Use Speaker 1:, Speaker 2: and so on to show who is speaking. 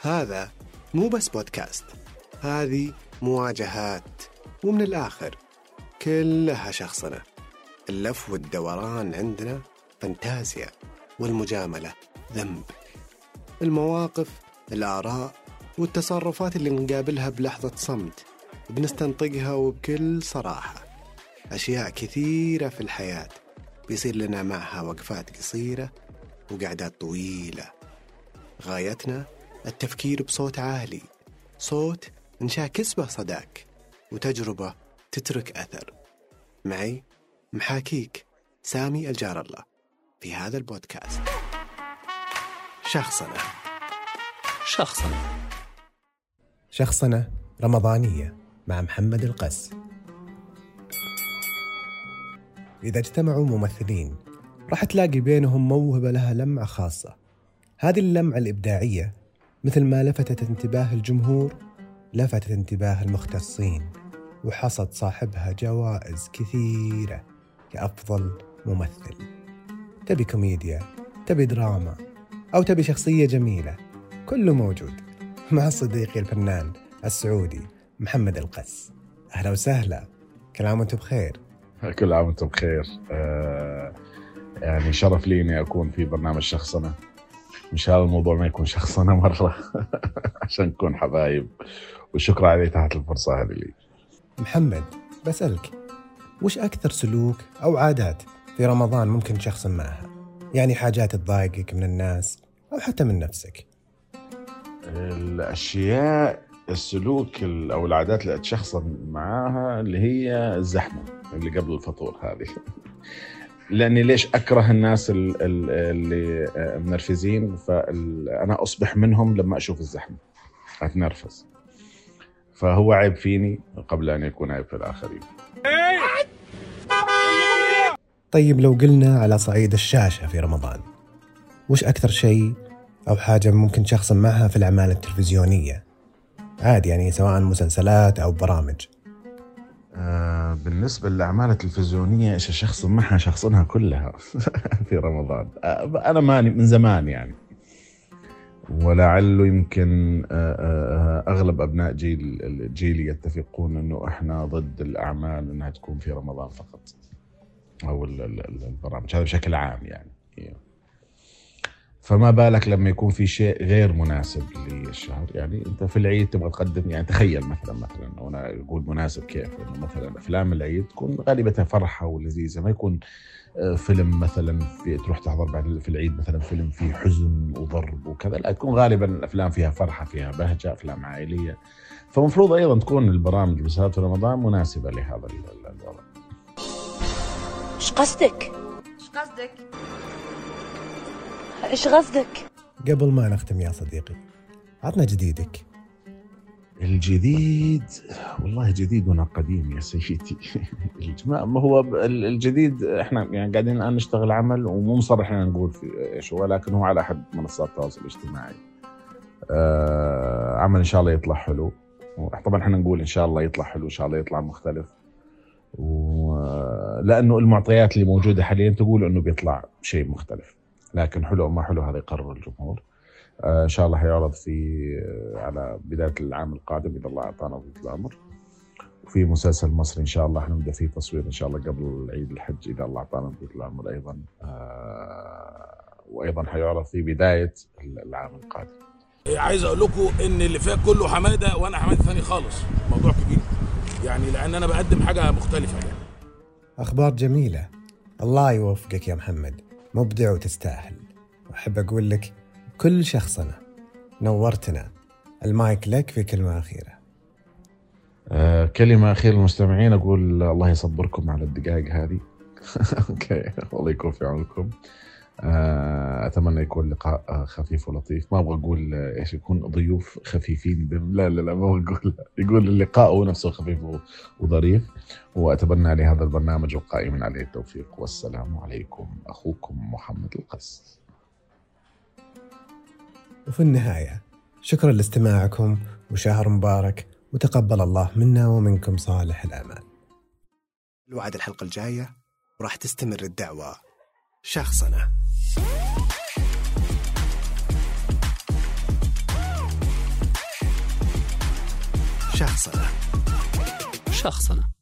Speaker 1: هذا مو بس بودكاست هذه مواجهات ومن الآخر كلها شخصنة اللف والدوران عندنا فانتازيا والمجاملة ذنب. المواقف الآراء والتصرفات اللي نقابلها بلحظة صمت بنستنطقها وبكل صراحة. أشياء كثيرة في الحياة بيصير لنا معها وقفات قصيرة وقعدات طويلة. غايتنا التفكير بصوت عالي صوت نشاكس به صداك وتجربة تترك أثر. معي محاكيك سامي الجار الله في هذا البودكاست. شخصنا.
Speaker 2: شخصنا.
Speaker 3: شخصنة رمضانية مع محمد القس. إذا اجتمعوا ممثلين راح تلاقي بينهم موهبة لها لمعة خاصة. هذه اللمعة الإبداعية مثل ما لفتت انتباه الجمهور لفتت انتباه المختصين وحصد صاحبها جوائز كثيرة كأفضل ممثل. تبي كوميديا تبي دراما أو تبي شخصية جميلة كله موجود مع صديقي الفنان السعودي محمد القس. أهلا وسهلا كل عام وأنتم بخير.
Speaker 4: كل عام وأنتم بخير. آه يعني شرف لي إني أكون في برنامج شخصنه مش هذا الموضوع ما يكون شخصنه مرة. عشان نكون حبايب. وشكرا علي تحت الفرصة هذه. لي
Speaker 3: محمد بسألك وش أكثر سلوك أو عادات في رمضان ممكن تشخصن معها؟ يعني حاجات تضايقك من الناس أو حتى من نفسك؟
Speaker 4: الأشياء السلوك ال- أو العادات اللي أتشخصن معاها اللي هي الزحمة اللي قبل الفطور هذه. لأني ليش أكره الناس ال- ال- اللي آه، منرفزين؟ فأنا أصبح منهم لما أشوف الزحمة. أتنرفز. فهو عيب فيني قبل أن يكون عيب في الآخرين.
Speaker 3: طيب لو قلنا على صعيد الشاشة في رمضان وش أكثر شيء أو حاجة ممكن تشخصن معها في الأعمال التلفزيونية؟ عادي يعني سواء مسلسلات أو برامج.
Speaker 4: آه، بالنسبة للأعمال التلفزيونية إيش شخص معها شخصنها كلها في رمضان؟ آه، أنا ماني من زمان يعني. ولعله يمكن آه، أغلب أبناء جيل جيلي يتفقون أنه إحنا ضد الأعمال أنها تكون في رمضان فقط أو ال- ال- ال- البرامج. هذا بشكل عام يعني. فما بالك لما يكون في شيء غير مناسب للشهر يعني أنت في العيد تبغى تقدم يعني تخيل مثلا مثلا وأنا أقول مناسب كيف إنه مثلا أفلام العيد تكون غالبتها فرحة ولذيذة ما يكون آه، فيلم مثلا في تروح تحضر بعد في العيد مثلا فيلم فيه حزن وضرب وكذا لا تكون غالبا الأفلام فيها فرحة فيها بهجة أفلام عائلية فمفروض أيضا تكون البرامج بسبب رمضان مناسبة لهذا ال- ال- الوضع
Speaker 5: إيش قصدك؟
Speaker 6: إيش قصدك؟
Speaker 5: إيش قصدك؟
Speaker 3: قبل ما نختم يا صديقي عطنا جديدك.
Speaker 4: الجديد؟ والله جديد وأنا قديم يا سيدي. ما هو الجديد إحنا يعني قاعدين الآن نشتغل عمل ومو مصرح لنا نقول في إيش هو لكن هو على أحد منصات التواصل الاجتماعي. آه عمل إن شاء الله يطلع حلو. طبعا إحنا نقول إن شاء الله يطلع حلو إن شاء الله يطلع مختلف. ولأنه المعطيات اللي موجودة حاليا تقول إنه بيطلع شيء مختلف. لكن حلو أو ما حلو هذا يقرر الجمهور. آه، إن شاء الله حيعرض في آه، على بداية العام القادم إذا الله أعطانا طول العمر وفي مسلسل مصري إن شاء الله حنبدأ فيه تصوير إن شاء الله قبل عيد الحج إذا الله أعطانا طول العمر أيضا. آه، وأيضا حيعرض في بداية العام القادم.
Speaker 2: عايز أقول لكم إن اللي فات كله حمادة وأنا حمادة ثاني خالص. موضوع كبير. يعني لأن أنا بقدم حاجة مختلفة. يعني
Speaker 3: أخبار جميلة. الله يوفقك يا محمد. مبدع وتستاهل. وأحب أقول لك كل شخصنا نورتنا المايك لك في كلمة أخيرة.
Speaker 4: آه، كلمة أخيرة للمستمعين أقول الله يصبركم على الدقائق هذه. أوكي الله يكون في عونكم. آه، أتمنى يكون لقاء آه، خفيف ولطيف. ما أبغى أقول آه، إيش يكون ضيوف خفيفين. لا لا لا ما أبغى أقول. يقول اللقاء هو نفسه خفيف وظريف وأتمنى لهذا البرنامج والقائمين عليه التوفيق. والسلام عليكم أخوكم محمد القس.
Speaker 3: وفي النهاية شكرا لاستماعكم. وشهر مبارك. وتقبل الله منا ومنكم صالح الأعمال.
Speaker 1: الوعد الحلقة الجاية وراح تستمر الدعوة. شخصنا.
Speaker 3: شخصنة
Speaker 6: شخصنة